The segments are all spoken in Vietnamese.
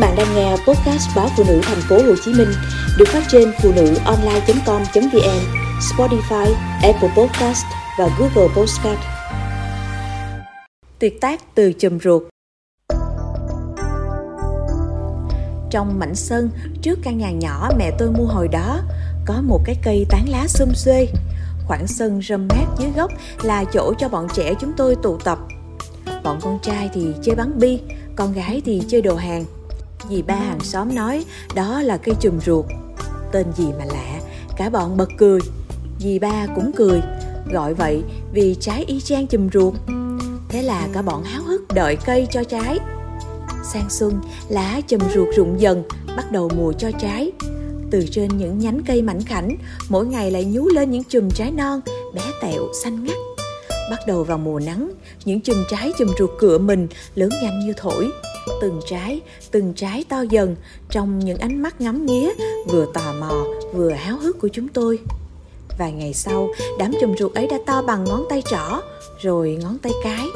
bạn đang nghe podcast báo phụ nữ thành phố Hồ Chí Minh được phát trên phụ nữ online.com.vn, Spotify, Apple Podcast và Google Podcast. Tuyệt tác từ chùm ruột Trong mảnh sân, trước căn nhà nhỏ mẹ tôi mua hồi đó, có một cái cây tán lá xum xuê. Khoảng sân râm mát dưới gốc là chỗ cho bọn trẻ chúng tôi tụ tập. Bọn con trai thì chơi bắn bi, con gái thì chơi đồ hàng. Dì ba hàng xóm nói đó là cây chùm ruột. Tên gì mà lạ, cả bọn bật cười. Dì ba cũng cười, gọi vậy vì trái y chang chùm ruột. Thế là cả bọn háo hức đợi cây cho trái. Sang xuân, lá chùm ruột rụng dần, bắt đầu mùa cho trái. Từ trên những nhánh cây mảnh khảnh, mỗi ngày lại nhú lên những chùm trái non, bé tẹo, xanh ngắt. Bắt đầu vào mùa nắng, những chùm trái chùm ruột cựa mình lớn nhanh như thổi. Từng trái, từng trái to dần trong những ánh mắt ngắm nghía, vừa tò mò vừa háo hức của chúng tôi. Vài ngày sau, đám chùm ruột ấy đã to bằng ngón tay trỏ, rồi ngón tay cái.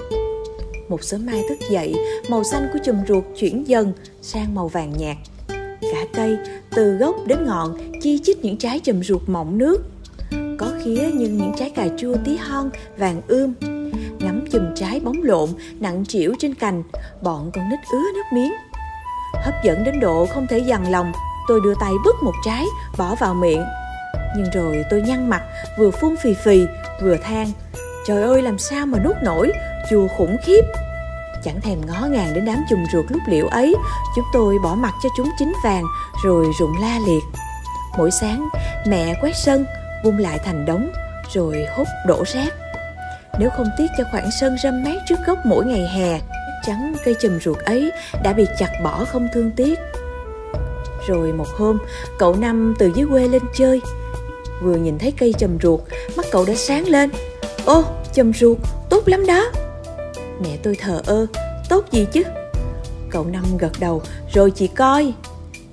Một sớm mai thức dậy, màu xanh của chùm ruột chuyển dần sang màu vàng nhạt. Cả cây, từ gốc đến ngọn, chi chít những trái chùm ruột mọng nước. Có khía nhưng những trái cà chua tí hon, vàng ươm. Ngắm chùm trái bóng lộn, nặng trĩu trên cành, bọn con nít ứa nước miếng. Hấp dẫn đến độ không thể dằn lòng, tôi đưa tay bứt một trái, bỏ vào miệng. Nhưng rồi tôi nhăn mặt, vừa phun phì phì, vừa than. Trời ơi làm sao mà nuốt nổi, chua khủng khiếp. Chẳng thèm ngó ngàng đến đám chùm ruột lúc liễu ấy, chúng tôi bỏ mặt cho chúng chín vàng rồi rụng la liệt. Mỗi sáng, mẹ quét sân, vung lại thành đống, rồi hút đổ rác. Nếu không tiếc cho khoảng sân râm mát trước gốc mỗi ngày hè, chắc chắn cây chùm ruột ấy đã bị chặt bỏ không thương tiếc. Rồi một hôm, cậu Năm từ dưới quê lên chơi. Vừa nhìn thấy cây chùm ruột, mắt cậu đã sáng lên. Ô, chùm ruột, tốt lắm đó. Mẹ tôi thờ ơ, tốt gì chứ? Cậu Năm gật đầu, rồi chị coi.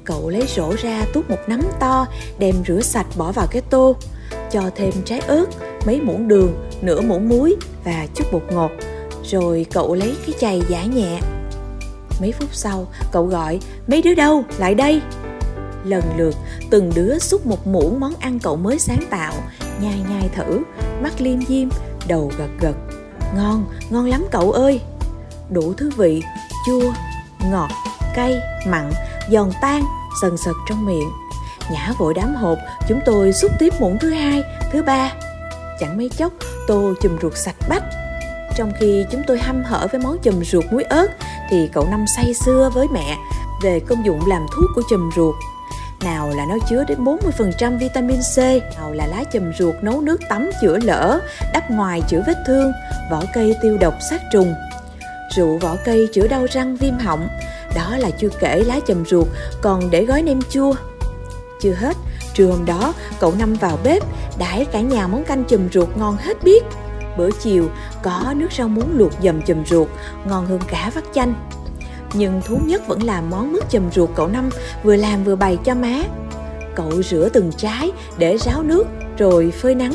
Cậu lấy rổ ra tuốt một nắm to, đem rửa sạch bỏ vào cái tô, cho thêm trái ớt, mấy muỗng đường, nửa muỗng muối và chút bột ngọt. Rồi cậu lấy cái chày giả nhẹ. Mấy phút sau, cậu gọi, mấy đứa đâu, lại đây. Lần lượt, từng đứa xúc một muỗng món ăn cậu mới sáng tạo, nhai nhai thử, mắt liêm diêm, đầu gật gật. Ngon, ngon lắm cậu ơi. Đủ thứ vị, chua, ngọt, cay, mặn, giòn tan, sần sật trong miệng. nhã vội đám hộp, chúng tôi xúc tiếp muỗng thứ hai, thứ ba. Chẳng mấy chốc, tô chùm ruột sạch bách. Trong khi chúng tôi hăm hở với món chùm ruột muối ớt, thì cậu Năm say xưa với mẹ về công dụng làm thuốc của chùm ruột. Nào là nó chứa đến 40% vitamin C, nào là lá chùm ruột nấu nước tắm chữa lỡ, đắp ngoài chữa vết thương, vỏ cây tiêu độc sát trùng. Rượu vỏ cây chữa đau răng viêm họng, đó là chưa kể lá chùm ruột còn để gói nem chua. Chưa hết, trưa hôm đó cậu Năm vào bếp đãi cả nhà món canh chùm ruột ngon hết biết. Bữa chiều có nước rau muống luộc dầm chùm ruột ngon hơn cả vắt chanh nhưng thú nhất vẫn là món mứt chùm ruột cậu Năm vừa làm vừa bày cho má. Cậu rửa từng trái để ráo nước rồi phơi nắng.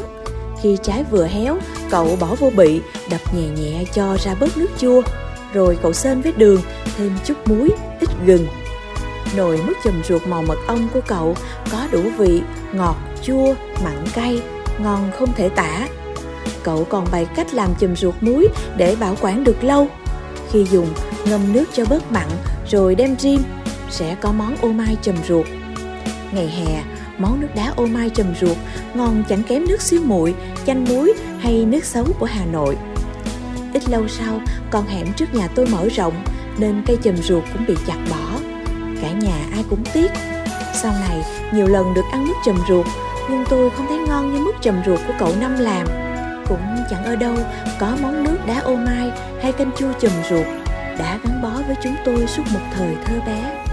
Khi trái vừa héo, cậu bỏ vô bị, đập nhẹ nhẹ cho ra bớt nước chua. Rồi cậu sên với đường, thêm chút muối, ít gừng. Nồi mứt chùm ruột màu mật ong của cậu có đủ vị, ngọt, chua, mặn cay, ngon không thể tả. Cậu còn bày cách làm chùm ruột muối để bảo quản được lâu. Khi dùng, ngâm nước cho bớt mặn rồi đem rim, sẽ có món ô mai chùm ruột. Ngày hè, món nước đá ô mai chùm ruột ngon chẳng kém nước xíu muội, chanh muối hay nước xấu của Hà Nội. Ít lâu sau, con hẻm trước nhà tôi mở rộng nên cây chùm ruột cũng bị chặt bỏ. Cả nhà ai cũng tiếc. Sau này, nhiều lần được ăn mứt chầm ruột, nhưng tôi không thấy ngon như mứt chầm ruột của cậu Năm làm. Cũng chẳng ở đâu có món nước đá ô mai hay canh chua chầm ruột đã gắn bó với chúng tôi suốt một thời thơ bé